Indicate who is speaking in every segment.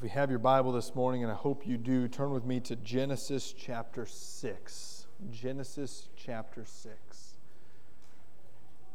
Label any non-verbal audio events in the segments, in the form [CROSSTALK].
Speaker 1: If you have your Bible this morning, and I hope you do, turn with me to Genesis chapter 6. Genesis chapter 6.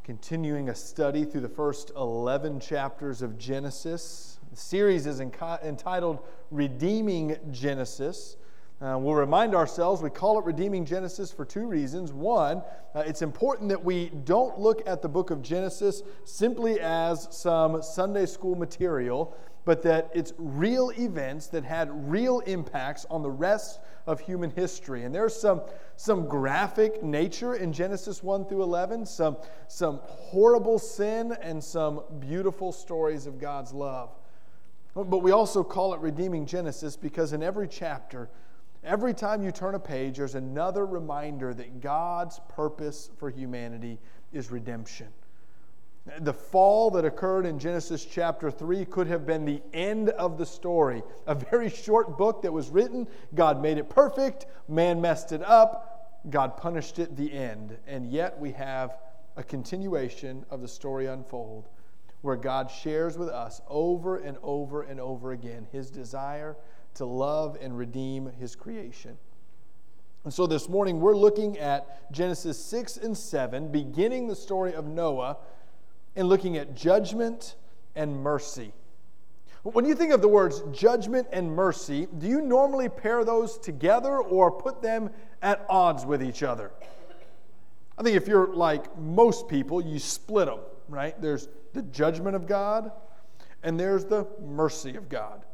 Speaker 1: Continuing a study through the first 11 chapters of Genesis. The series is entitled Redeeming Genesis. Uh, we'll remind ourselves we call it Redeeming Genesis for two reasons. One, uh, it's important that we don't look at the book of Genesis simply as some Sunday school material but that it's real events that had real impacts on the rest of human history. And there's some, some graphic nature in Genesis 1 through 11, some, some horrible sin, and some beautiful stories of God's love. But we also call it Redeeming Genesis because in every chapter, every time you turn a page, there's another reminder that God's purpose for humanity is redemption. The fall that occurred in Genesis chapter 3 could have been the end of the story. A very short book that was written. God made it perfect. Man messed it up. God punished it, the end. And yet we have a continuation of the story unfold where God shares with us over and over and over again his desire to love and redeem his creation. And so this morning we're looking at Genesis 6 and 7, beginning the story of Noah in looking at judgment and mercy. When you think of the words judgment and mercy, do you normally pair those together or put them at odds with each other? I think if you're like most people, you split them, right? There's the judgment of God and there's the mercy of God.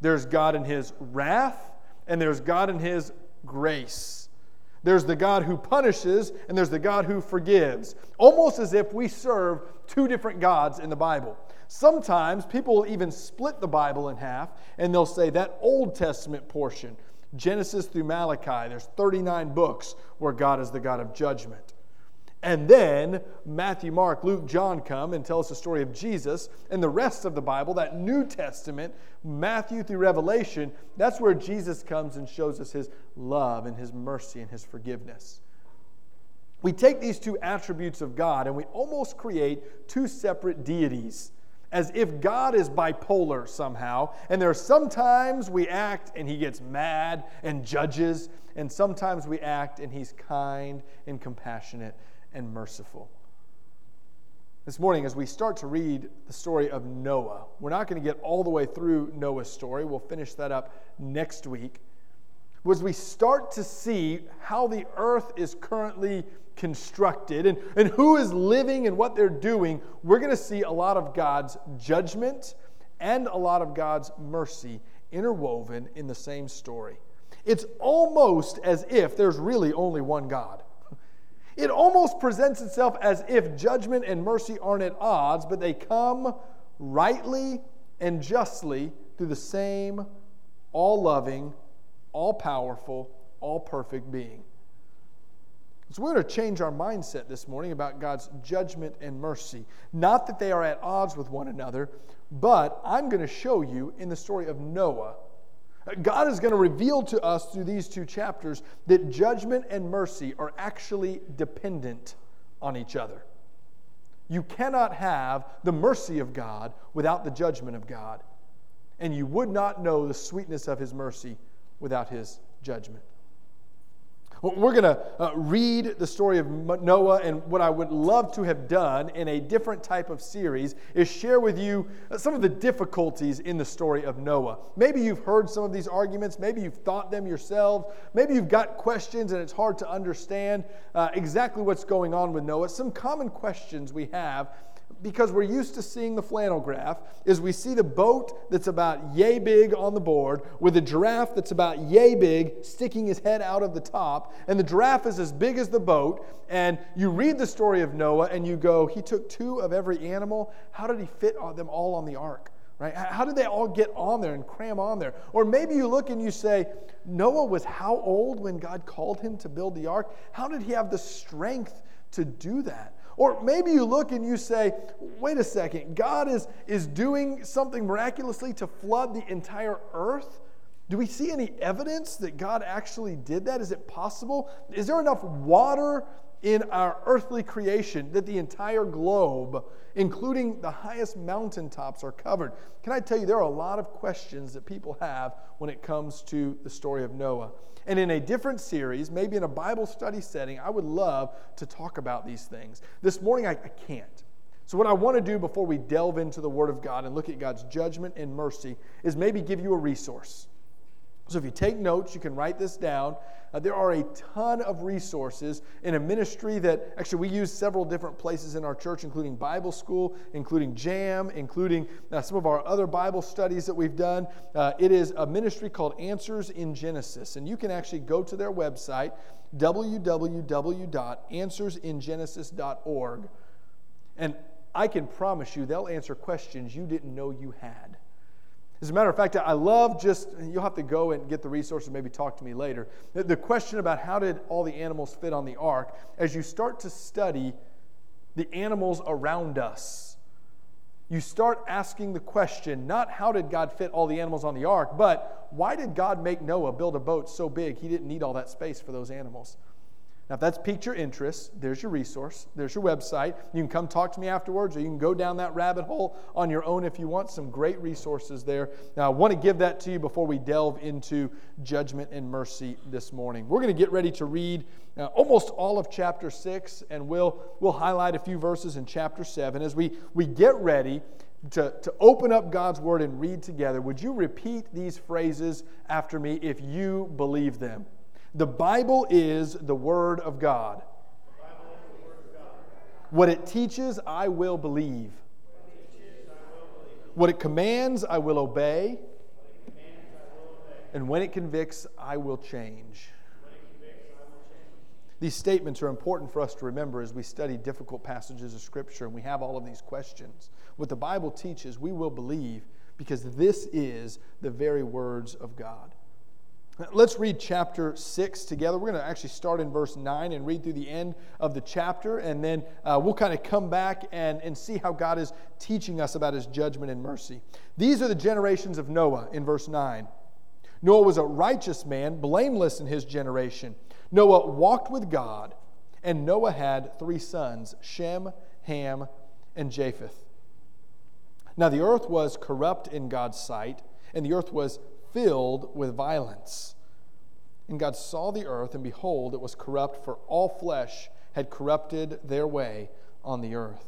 Speaker 1: There's God in His wrath and there's God in His grace. There's the God who punishes, and there's the God who forgives. Almost as if we serve two different gods in the Bible. Sometimes people will even split the Bible in half, and they'll say that Old Testament portion, Genesis through Malachi, there's 39 books where God is the God of judgment. And then Matthew, Mark, Luke, John come and tell us the story of Jesus. And the rest of the Bible, that New Testament, Matthew through Revelation, that's where Jesus comes and shows us his love and his mercy and his forgiveness. We take these two attributes of God and we almost create two separate deities, as if God is bipolar somehow. And there are sometimes we act and he gets mad and judges, and sometimes we act and he's kind and compassionate and merciful. This morning, as we start to read the story of Noah, we're not going to get all the way through Noah's story. We'll finish that up next week. As we start to see how the earth is currently constructed and, and who is living and what they're doing, we're going to see a lot of God's judgment and a lot of God's mercy interwoven in the same story. It's almost as if there's really only one God. It almost presents itself as if judgment and mercy aren't at odds, but they come rightly and justly through the same all loving, all powerful, all perfect being. So we're going to change our mindset this morning about God's judgment and mercy. Not that they are at odds with one another, but I'm going to show you in the story of Noah God is going to reveal to us through these two chapters that judgment and mercy are actually dependent on each other. You cannot have the mercy of God without the judgment of God. And you would not know the sweetness of his mercy without his judgment. We're going to uh, read the story of Noah, and what I would love to have done in a different type of series is share with you uh, some of the difficulties in the story of Noah. Maybe you've heard some of these arguments, maybe you've thought them yourselves, maybe you've got questions and it's hard to understand uh, exactly what's going on with Noah. Some common questions we have because we're used to seeing the flannel graph, is we see the boat that's about yay big on the board with a giraffe that's about yay big sticking his head out of the top, and the giraffe is as big as the boat. And you read the story of Noah and you go, he took two of every animal. How did he fit them all on the ark? Right? How did they all get on there and cram on there? Or maybe you look and you say, Noah was how old when God called him to build the ark? How did he have the strength to do that? Or maybe you look and you say, wait a second, God is, is doing something miraculously to flood the entire earth? Do we see any evidence that God actually did that? Is it possible? Is there enough water in our earthly creation that the entire globe, including the highest mountaintops, are covered. Can I tell you, there are a lot of questions that people have when it comes to the story of Noah. And in a different series, maybe in a Bible study setting, I would love to talk about these things. This morning, I, I can't. So, what I want to do before we delve into the Word of God and look at God's judgment and mercy is maybe give you a resource. So, if you take notes, you can write this down. Uh, there are a ton of resources in a ministry that actually we use several different places in our church, including Bible school, including JAM, including uh, some of our other Bible studies that we've done. Uh, it is a ministry called Answers in Genesis. And you can actually go to their website, www.answersingenesis.org. And I can promise you they'll answer questions you didn't know you had. As a matter of fact, I love just, you'll have to go and get the resources, maybe talk to me later. The question about how did all the animals fit on the ark, as you start to study the animals around us, you start asking the question not how did God fit all the animals on the ark, but why did God make Noah build a boat so big he didn't need all that space for those animals? Now, if that's piqued your interest, there's your resource, there's your website. You can come talk to me afterwards, or you can go down that rabbit hole on your own if you want. Some great resources there. Now, I want to give that to you before we delve into judgment and mercy this morning. We're going to get ready to read uh, almost all of chapter 6, and we'll, we'll highlight a few verses in chapter 7. As we, we get ready, to, to open up God's word and read together, would you repeat these phrases after me if you believe them? The Bible is the Word of God. What it teaches, I will believe. What it commands, I will obey. And when it convicts, I will change. These statements are important for us to remember as we study difficult passages of Scripture and we have all of these questions. What the Bible teaches, we will believe because this is the very words of God. Let's read chapter 6 together. We're going to actually start in verse 9 and read through the end of the chapter, and then uh, we'll kind of come back and, and see how God is teaching us about his judgment and mercy. These are the generations of Noah in verse 9. Noah was a righteous man, blameless in his generation. Noah walked with God, and Noah had three sons Shem, Ham, and Japheth. Now the earth was corrupt in God's sight, and the earth was filled with violence. And God saw the earth, and behold, it was corrupt, for all flesh had corrupted their way on the earth.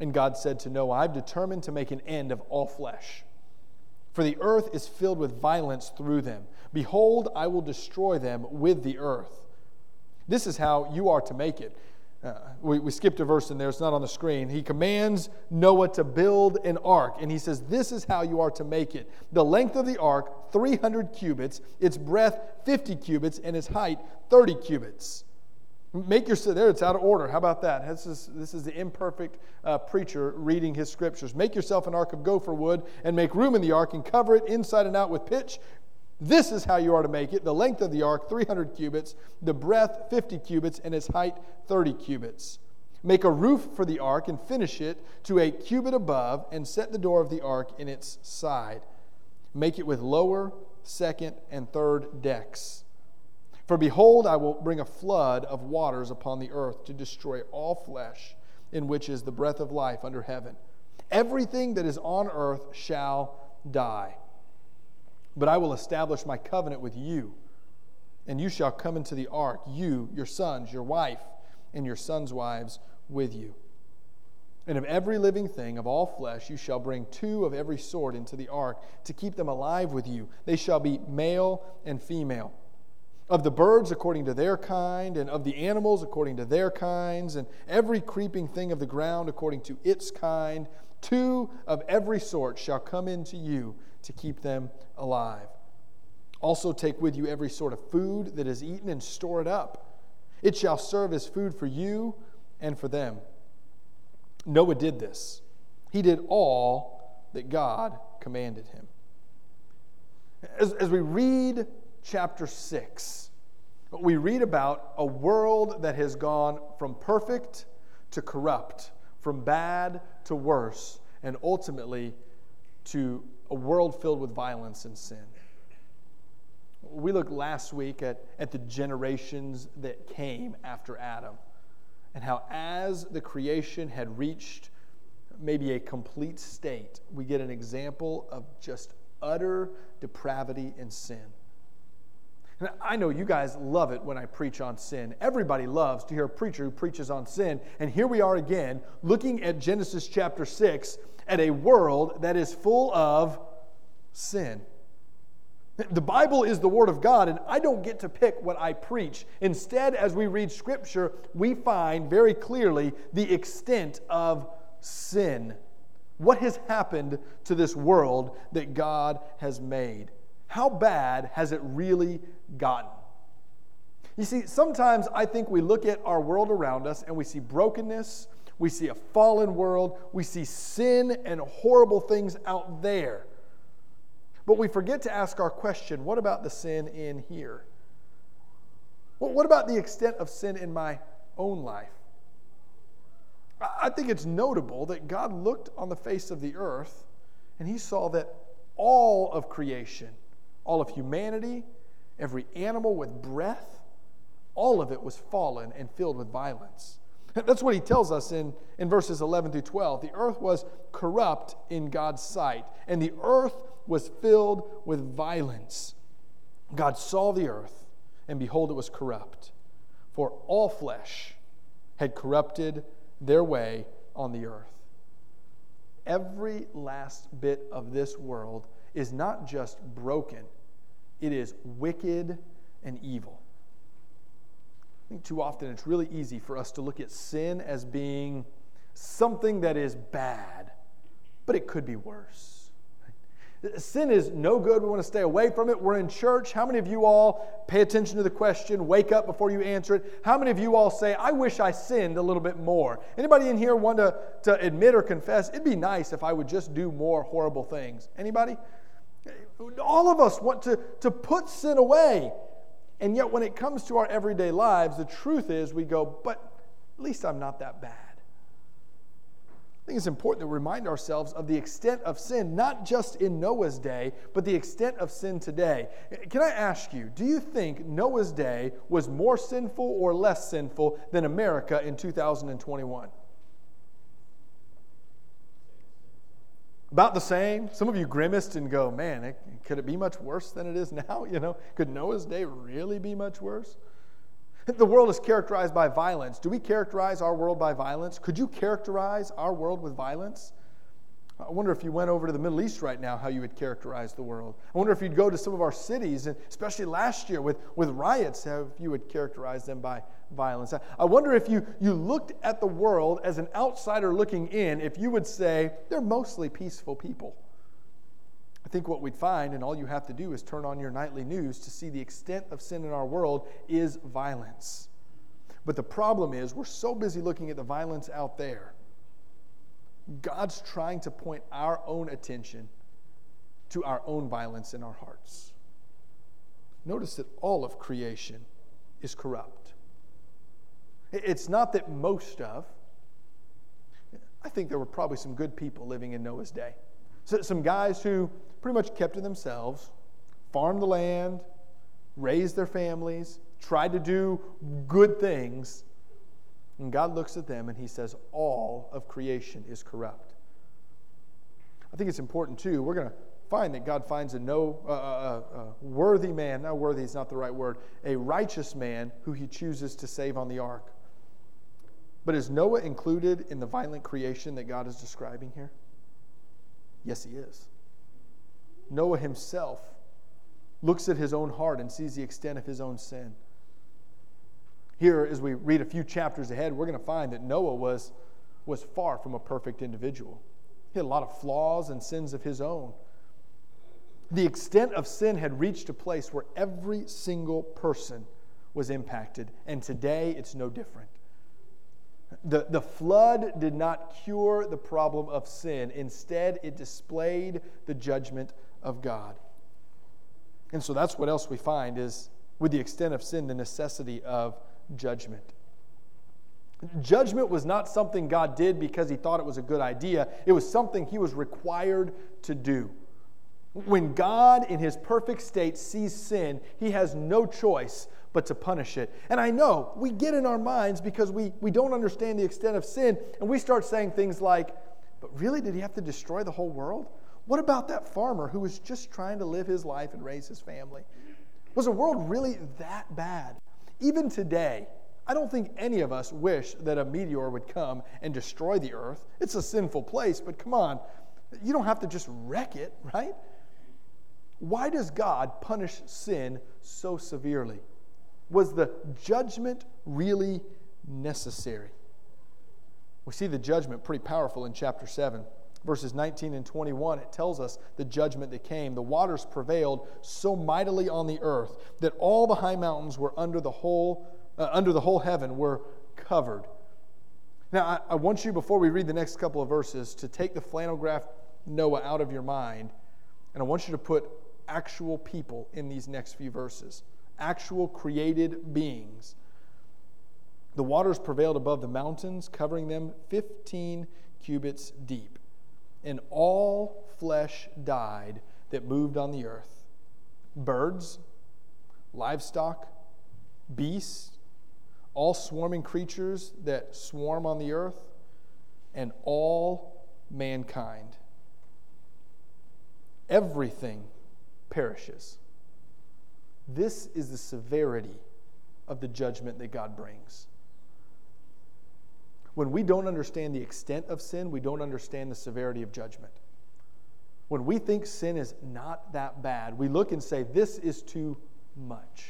Speaker 1: And God said to Noah, I've determined to make an end of all flesh, for the earth is filled with violence through them. Behold, I will destroy them with the earth. This is how you are to make it. Uh, we, we skipped a verse in there, it's not on the screen. He commands Noah to build an ark, and he says, This is how you are to make it. The length of the ark, 300 cubits, its breadth, 50 cubits, and its height, 30 cubits. Make your there. It's out of order. How about that? This is, this is the imperfect uh, preacher reading his scriptures. Make yourself an ark of gopher wood and make room in the ark and cover it inside and out with pitch. This is how you are to make it. The length of the ark, 300 cubits, the breadth, 50 cubits, and its height, 30 cubits. Make a roof for the ark and finish it to a cubit above, and set the door of the ark in its side. Make it with lower, second, and third decks. For behold, I will bring a flood of waters upon the earth to destroy all flesh, in which is the breath of life under heaven. Everything that is on earth shall die. But I will establish my covenant with you, and you shall come into the ark, you, your sons, your wife, and your sons' wives with you. And of every living thing of all flesh you shall bring two of every sort into the ark to keep them alive with you. They shall be male and female. Of the birds according to their kind, and of the animals according to their kinds, and every creeping thing of the ground according to its kind, two of every sort shall come into you to keep them alive. Also, take with you every sort of food that is eaten and store it up. It shall serve as food for you and for them. Noah did this. He did all that God commanded him. As, as we read chapter 6, we read about a world that has gone from perfect to corrupt, from bad to worse, and ultimately to a world filled with violence and sin. We looked last week at, at the generations that came after Adam and how, as the creation had reached maybe a complete state, we get an example of just utter depravity and sin. And I know you guys love it when I preach on sin. Everybody loves to hear a preacher who preaches on sin. And here we are again, looking at Genesis chapter 6 at a world that is full of sin. The Bible is the Word of God, and I don't get to pick what I preach. Instead, as we read Scripture, we find very clearly the extent of sin. What has happened to this world that God has made? How bad has it really gotten? You see, sometimes I think we look at our world around us and we see brokenness, we see a fallen world, we see sin and horrible things out there. But we forget to ask our question what about the sin in here? Well, what about the extent of sin in my own life? I think it's notable that God looked on the face of the earth and he saw that all of creation, all of humanity, every animal with breath, all of it was fallen and filled with violence. [LAUGHS] That's what he tells us in, in verses 11 through 12. The earth was corrupt in God's sight, and the earth was filled with violence. God saw the earth, and behold, it was corrupt, for all flesh had corrupted their way on the earth. Every last bit of this world is not just broken, it is wicked and evil. I think too often it's really easy for us to look at sin as being something that is bad, but it could be worse. Sin is no good. We want to stay away from it. We're in church. How many of you all pay attention to the question, wake up before you answer it? How many of you all say, I wish I sinned a little bit more? Anybody in here want to, to admit or confess, it'd be nice if I would just do more horrible things? Anybody? All of us want to, to put sin away. And yet, when it comes to our everyday lives, the truth is we go, but at least I'm not that bad I think it's important to remind ourselves of the extent of sin, not just in Noah's day, but the extent of sin today. Can I ask you, do you think Noah's day was more sinful or less sinful than America in 2021? About the same. Some of you grimaced and go, man, it, could it be much worse than it is [LAUGHS] now? You know, could Noah's day really be much worse? The world is characterized by violence. Do we characterize our world by violence? Could you characterize our world with violence? I wonder if you went over to the Middle East right now, how you would characterize the world. I wonder if you'd go to some of our cities, and especially last year with, with riots, how you would characterize them by violence. I wonder if you, you looked at the world as an outsider looking in, if you would say, they're mostly peaceful people. I think what we'd find, and all you have to do is turn on your nightly news to see the extent of sin in our world, is violence. But the problem is, we're so busy looking at the violence out there. God's trying to point our own attention to our own violence in our hearts. Notice that all of creation is corrupt. It's not that most of, I think there were probably some good people living in Noah's day. So, some guys who pretty much kept to themselves, farmed the land, raised their families, tried to do good things. And God looks at them and he says, All of creation is corrupt. I think it's important too. We're going to find that God finds a no uh, uh, uh, worthy man. Not worthy is not the right word. A righteous man who he chooses to save on the ark. But is Noah included in the violent creation that God is describing here? Yes, he is. Noah himself looks at his own heart and sees the extent of his own sin. Here, as we read a few chapters ahead, we're going to find that Noah was, was far from a perfect individual. He had a lot of flaws and sins of his own. The extent of sin had reached a place where every single person was impacted, and today it's no different. The, the flood did not cure the problem of sin. Instead, it displayed the judgment of God. And so that's what else we find is, with the extent of sin, the necessity of judgment. Judgment was not something God did because he thought it was a good idea, it was something he was required to do. When God, in his perfect state, sees sin, he has no choice but to punish it. And I know we get in our minds because we, we don't understand the extent of sin, and we start saying things like, But really, did he have to destroy the whole world? What about that farmer who was just trying to live his life and raise his family? Was the world really that bad? Even today, I don't think any of us wish that a meteor would come and destroy the earth. It's a sinful place, but come on, you don't have to just wreck it, right? Why does God punish sin so severely? Was the judgment really necessary? We see the judgment pretty powerful in chapter 7. Verses 19 and 21, it tells us the judgment that came. The waters prevailed so mightily on the earth that all the high mountains were under the whole, uh, under the whole heaven were covered. Now, I, I want you, before we read the next couple of verses, to take the flannel graph Noah out of your mind, and I want you to put actual people in these next few verses, actual created beings. The waters prevailed above the mountains, covering them 15 cubits deep, and all flesh died that moved on the earth birds, livestock, beasts, all swarming creatures that swarm on the earth, and all mankind. Everything perishes. This is the severity of the judgment that God brings. When we don't understand the extent of sin, we don't understand the severity of judgment. When we think sin is not that bad, we look and say, This is too much.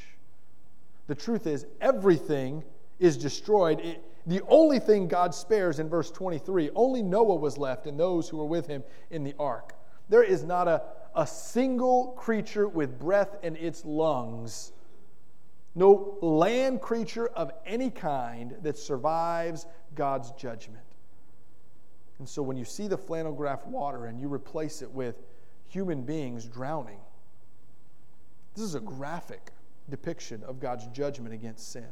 Speaker 1: The truth is, everything is destroyed. It, the only thing God spares in verse 23, only Noah was left and those who were with him in the ark. There is not a, a single creature with breath in its lungs, no land creature of any kind that survives God's judgment. And so when you see the flannel graph water and you replace it with human beings drowning, this is a graphic depiction of God's judgment against sin.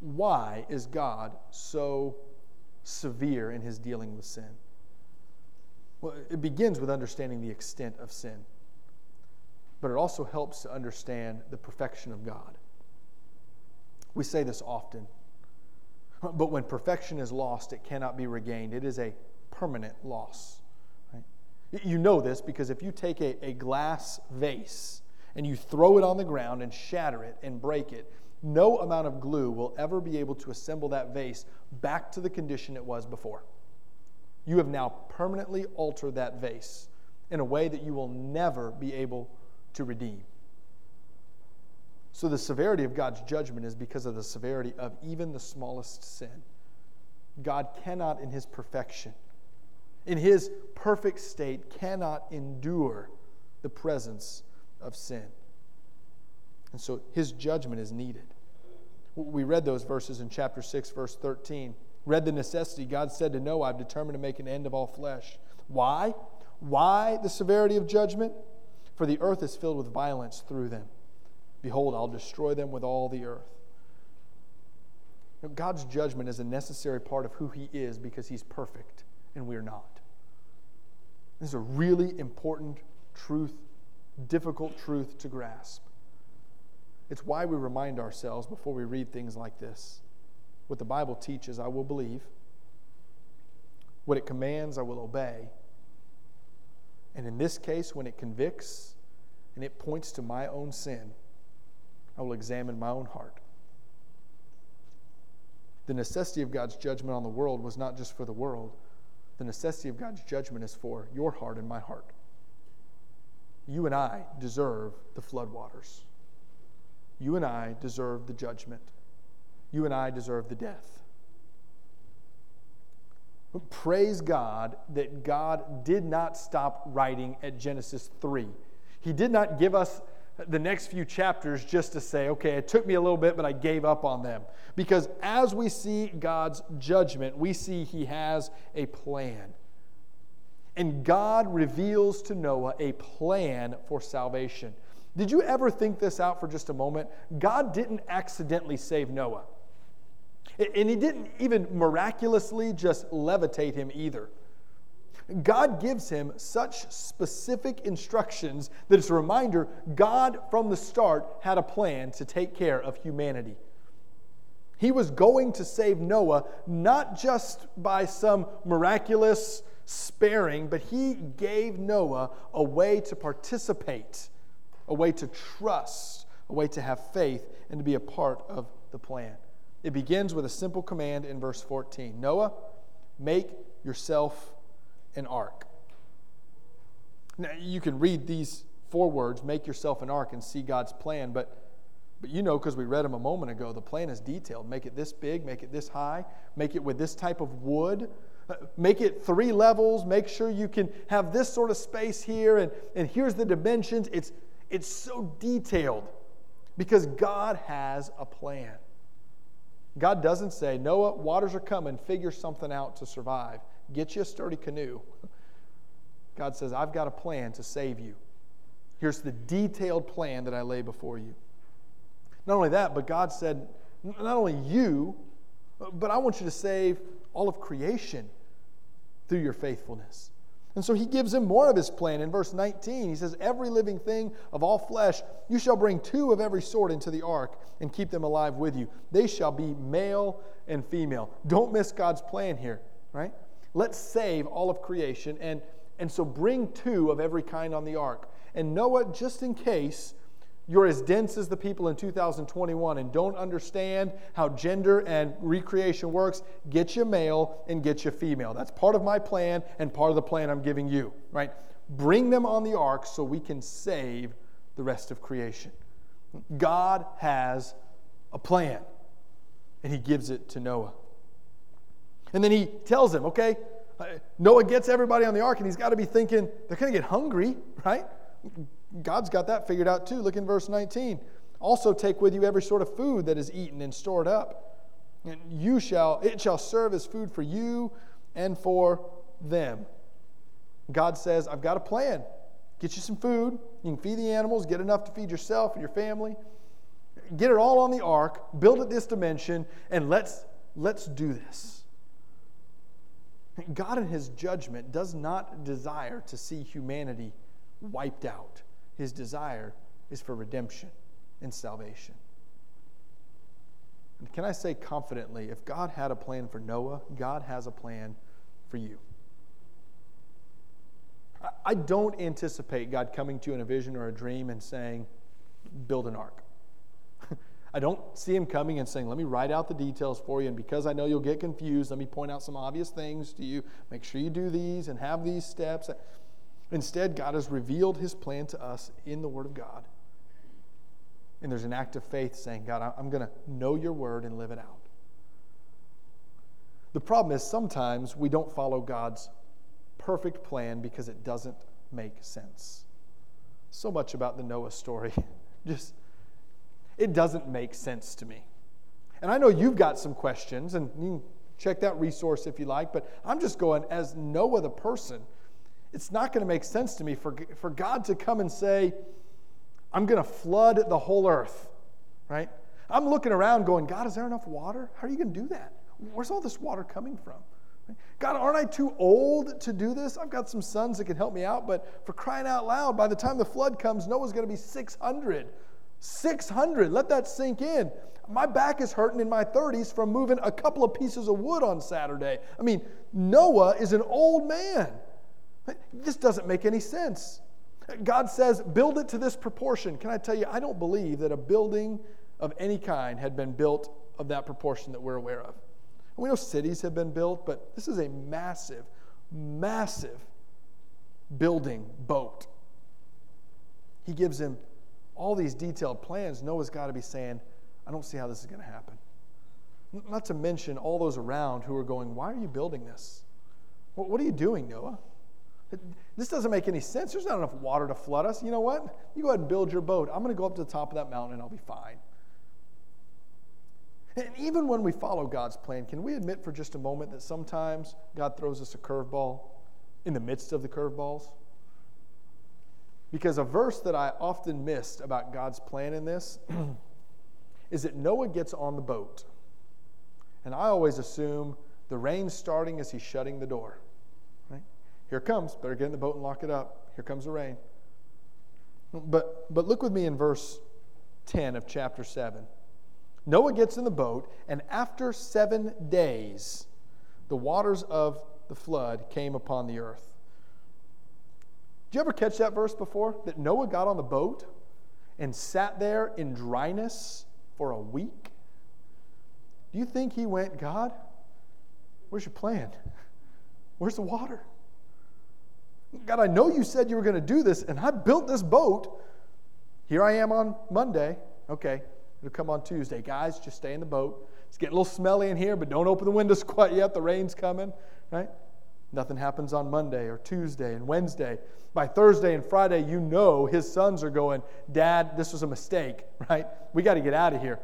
Speaker 1: Why is God so severe in his dealing with sin? Well, it begins with understanding the extent of sin, but it also helps to understand the perfection of God. We say this often, but when perfection is lost, it cannot be regained. It is a permanent loss. Right? You know this because if you take a, a glass vase and you throw it on the ground and shatter it and break it, no amount of glue will ever be able to assemble that vase back to the condition it was before you have now permanently altered that vase in a way that you will never be able to redeem. So, the severity of God's judgment is because of the severity of even the smallest sin. God cannot, in his perfection, in his perfect state, cannot endure the presence of sin. And so, his judgment is needed. We read those verses in chapter 6, verse 13 read the necessity, God said to Noah, I've determined to make an end of all flesh. Why? Why the severity of judgment? For the earth is filled with violence through them. Behold, I'll destroy them with all the earth. God's judgment is a necessary part of who He is because He's perfect and we're not. This is a really important truth, difficult truth to grasp. It's why we remind ourselves before we read things like this what the Bible teaches, I will believe. What it commands, I will obey. And in this case, when it convicts and it points to my own sin, I will examine my own heart. The necessity of God's judgment on the world was not just for the world, the necessity of God's judgment is for your heart and my heart. You and I deserve the floodwaters. You and I deserve the judgment you and I deserve the death. But praise God that God did not stop writing at Genesis 3. He did not give us the next few chapters just to say, okay, it took me a little bit, but I gave up on them. Because as we see God's judgment, we see He has a plan. And God reveals to Noah a plan for salvation. Did you ever think this out for just a moment? God didn't accidentally save Noah. And he didn't even miraculously just levitate him either. God gives him such specific instructions that it's a reminder God, from the start, had a plan to take care of humanity. He was going to save Noah not just by some miraculous sparing, but he gave Noah a way to participate, a way to trust, a way to have faith, and to be a part of the plan. It begins with a simple command in verse 14 Noah, make yourself an ark. Now, you can read these four words, make yourself an ark, and see God's plan, but but you know, because we read them a moment ago, the plan is detailed. Make it this big, make it this high, make it with this type of wood, uh, make it three levels, make sure you can have this sort of space here, and, and here's the dimensions. It's, it's so detailed because God has a plan. God doesn't say, Noah, waters are coming, figure something out to survive. Get you a sturdy canoe. God says, I've got a plan to save you. Here's the detailed plan that I lay before you. Not only that, but God said, not only you, but I want you to save all of creation through your faithfulness. And so he gives him more of his plan. In verse 19, he says, Every living thing of all flesh, you shall bring two of every sort into the ark and keep them alive with you. They shall be male and female. Don't miss God's plan here, right? Let's save all of creation. And, and so bring two of every kind on the ark. And Noah, just in case you're as dense as the people in 2021 and don't understand how gender and recreation works, get you male and get you female. That's part of my plan and part of the plan I'm giving you, right? Bring them on the ark so we can save the rest of creation. God has a plan, and he gives it to Noah. And then he tells him, okay, uh, Noah gets everybody on the ark, and he's got to be thinking, they're going to get hungry, right? God's got that figured out too. Look in verse 19. Also take with you every sort of food that is eaten and stored up. And you shall it shall serve as food for you and for them. God says, I've got a plan. Get you some food. You can feed the animals, get enough to feed yourself and your family. Get it all on the ark, build it this dimension, and let's let's do this. God in his judgment does not desire to see humanity wiped out. His desire is for redemption and salvation. And can I say confidently, if God had a plan for Noah, God has a plan for you. I don't anticipate God coming to you in a vision or a dream and saying, build an ark. [LAUGHS] I don't see him coming and saying, Let me write out the details for you, and because I know you'll get confused, let me point out some obvious things to you. Make sure you do these and have these steps. Instead, God has revealed his plan to us in the Word of God. And there's an act of faith saying, God, I'm going to know your word and live it out. The problem is sometimes we don't follow God's perfect plan because it doesn't make sense. So much about the Noah story. [LAUGHS] Just, it doesn't make sense to me. And I know you've got some questions, and you can check that resource if you like, but I'm just going, as Noah the person, it's not going to make sense to me for, for God to come and say, I'm going to flood the whole earth, right? I'm looking around going, God, is there enough water? How are you going to do that? Where's all this water coming from? God, aren't I too old to do this? I've got some sons that can help me out, but for crying out loud, by the time the flood comes, Noah's going to be 600. 600. Let that sink in. My back is hurting in my 30s from moving a couple of pieces of wood on Saturday. I mean, Noah is an old man. This doesn't make any sense. God says, build it to this proportion. Can I tell you, I don't believe that a building of any kind had been built of that proportion that we're aware of. We know cities have been built, but this is a massive, massive building boat. He gives him all these detailed plans. Noah's got to be saying, I don't see how this is going to happen. Not to mention all those around who are going, Why are you building this? What are you doing, Noah? This doesn't make any sense. There's not enough water to flood us. You know what? You go ahead and build your boat. I'm going to go up to the top of that mountain and I'll be fine. And even when we follow God's plan, can we admit for just a moment that sometimes God throws us a curveball in the midst of the curveballs? Because a verse that I often missed about God's plan in this [CLEARS THROAT] is that Noah gets on the boat. And I always assume the rain's starting as he's shutting the door. Here comes. Better get in the boat and lock it up. Here comes the rain. But, but look with me in verse 10 of chapter 7. Noah gets in the boat, and after seven days, the waters of the flood came upon the earth. Did you ever catch that verse before? That Noah got on the boat and sat there in dryness for a week? Do you think he went, God, where's your plan? [LAUGHS] Where's the water? God, I know you said you were going to do this, and I built this boat. Here I am on Monday. Okay, it'll come on Tuesday. Guys, just stay in the boat. It's getting a little smelly in here, but don't open the windows [LAUGHS] quite yet. The rain's coming, right? Nothing happens on Monday or Tuesday and Wednesday. By Thursday and Friday, you know his sons are going, Dad, this was a mistake, [LAUGHS] right? We got to get out of here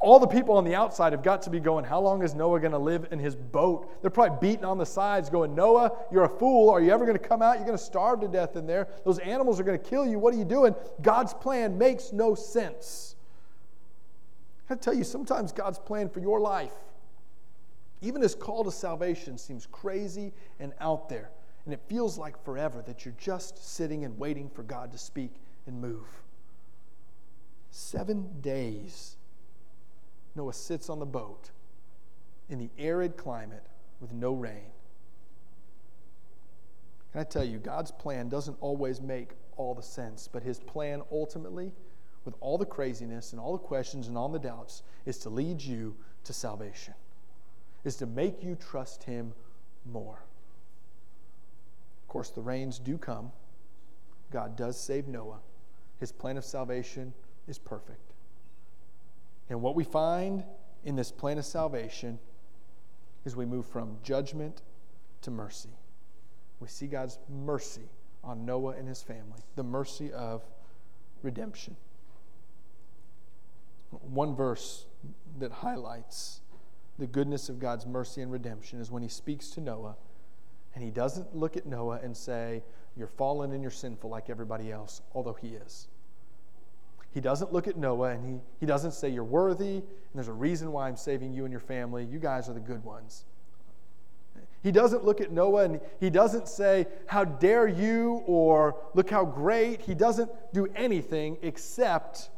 Speaker 1: all the people on the outside have got to be going, How long is Noah going to live in his boat? They're probably beating on the sides, going, Noah, you're a fool. Are you ever going to come out? You're going to starve to death in there. Those animals are going to kill you. What are you doing? God's plan makes no sense. I tell you, sometimes God's plan for your life, even his call to salvation, seems crazy and out there. And it feels like forever that you're just sitting and waiting for God to speak and move. Seven days Noah sits on the boat in the arid climate with no rain. Can I tell you, God's plan doesn't always make all the sense, but his plan ultimately, with all the craziness and all the questions and all the doubts, is to lead you to salvation, is to make you trust him more. Of course, the rains do come. God does save Noah. His plan of salvation is perfect. And what we find in this plan of salvation is we move from judgment to mercy. We see God's mercy on Noah and his family, the mercy of redemption. One verse that highlights the goodness of God's mercy and redemption is when he speaks to Noah and he doesn't look at Noah and say, You're fallen and you're sinful like everybody else, although he is. He doesn't look at Noah and he, he doesn't say, You're worthy, and there's a reason why I'm saving you and your family. You guys are the good ones. He doesn't look at Noah and he doesn't say, How dare you, or look how great. He doesn't do anything except,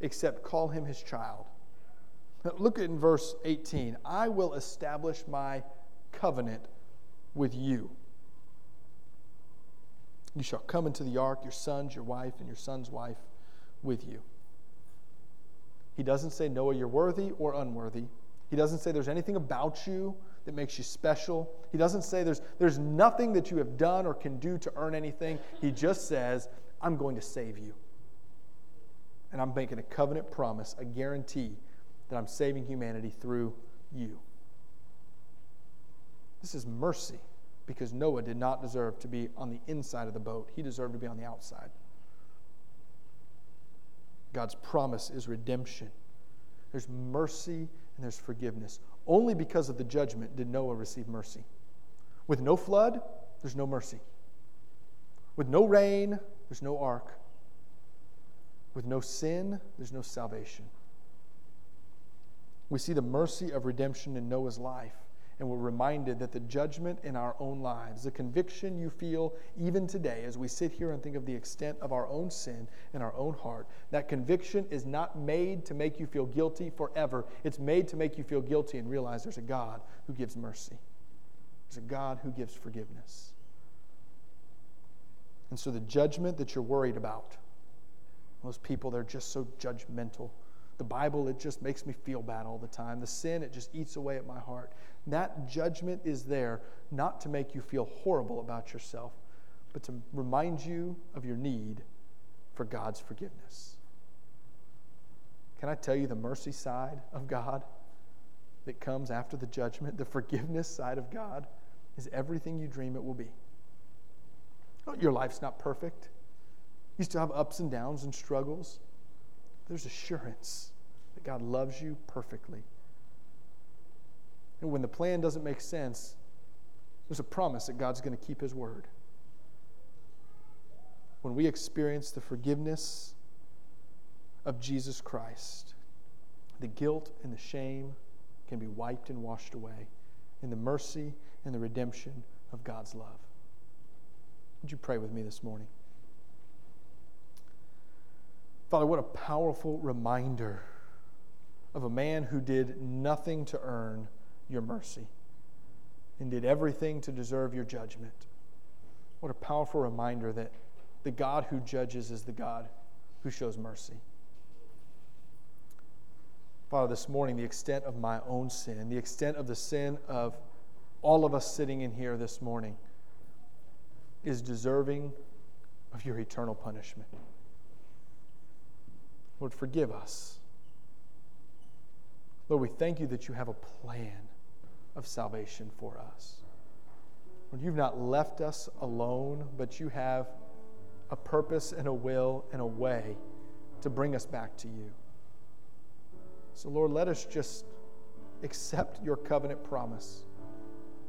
Speaker 1: except call him his child. Look in verse 18 I will establish my covenant with you. You shall come into the ark, your sons, your wife, and your son's wife with you. He doesn't say, Noah, you're worthy or unworthy. He doesn't say there's anything about you that makes you special. He doesn't say there's, there's nothing that you have done or can do to earn anything. He just says, I'm going to save you. And I'm making a covenant promise, a guarantee that I'm saving humanity through you. This is mercy because Noah did not deserve to be on the inside of the boat, he deserved to be on the outside. God's promise is redemption. There's mercy and there's forgiveness. Only because of the judgment did Noah receive mercy. With no flood, there's no mercy. With no rain, there's no ark. With no sin, there's no salvation. We see the mercy of redemption in Noah's life and we're reminded that the judgment in our own lives, the conviction you feel even today as we sit here and think of the extent of our own sin in our own heart, that conviction is not made to make you feel guilty forever. It's made to make you feel guilty and realize there's a God who gives mercy, there's a God who gives forgiveness. And so the judgment that you're worried about, those people, they're just so judgmental. The Bible, it just makes me feel bad all the time. The sin, it just eats away at my heart. That judgment is there not to make you feel horrible about yourself, but to remind you of your need for God's forgiveness. Can I tell you the mercy side of God that comes after the judgment? The forgiveness side of God is everything you dream it will be. Oh, your life's not perfect. You still have ups and downs and struggles. There's assurance that God loves you perfectly and when the plan doesn't make sense, there's a promise that God's going to keep his word. When we experience the forgiveness of Jesus Christ, the guilt and the shame can be wiped and washed away in the mercy and the redemption of God's love. Would you pray with me this morning? Father, what a powerful reminder of a man who did nothing to earn your mercy and did everything to deserve your judgment. What a powerful reminder that the God who judges is the God who shows mercy. Father, this morning, the extent of my own sin, the extent of the sin of all of us sitting in here this morning, is deserving of your eternal punishment. Lord, forgive us. Lord, we thank you that you have a plan of salvation for us. Lord, you've not left us alone, but you have a purpose and a will and a way to bring us back to you. So, Lord, let us just accept your covenant promise,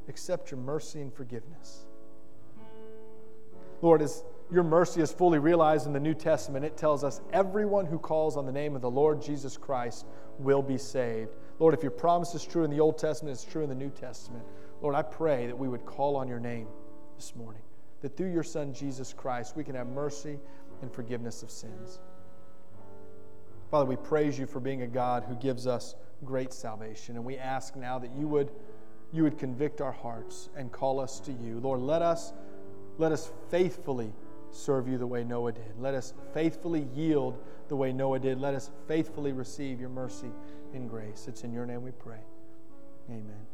Speaker 1: accept your mercy and forgiveness. Lord, as your mercy is fully realized in the New Testament, it tells us everyone who calls on the name of the Lord Jesus Christ will be saved. Lord, if your promise is true in the Old Testament, it's true in the New Testament. Lord, I pray that we would call on your name this morning, that through your Son, Jesus Christ, we can have mercy and forgiveness of sins. Father, we praise you for being a God who gives us great salvation. And we ask now that you would, you would convict our hearts and call us to you. Lord, let us, let us faithfully serve you the way Noah did. Let us faithfully yield the way Noah did. Let us faithfully receive your mercy and grace. It's in your name we pray. Amen.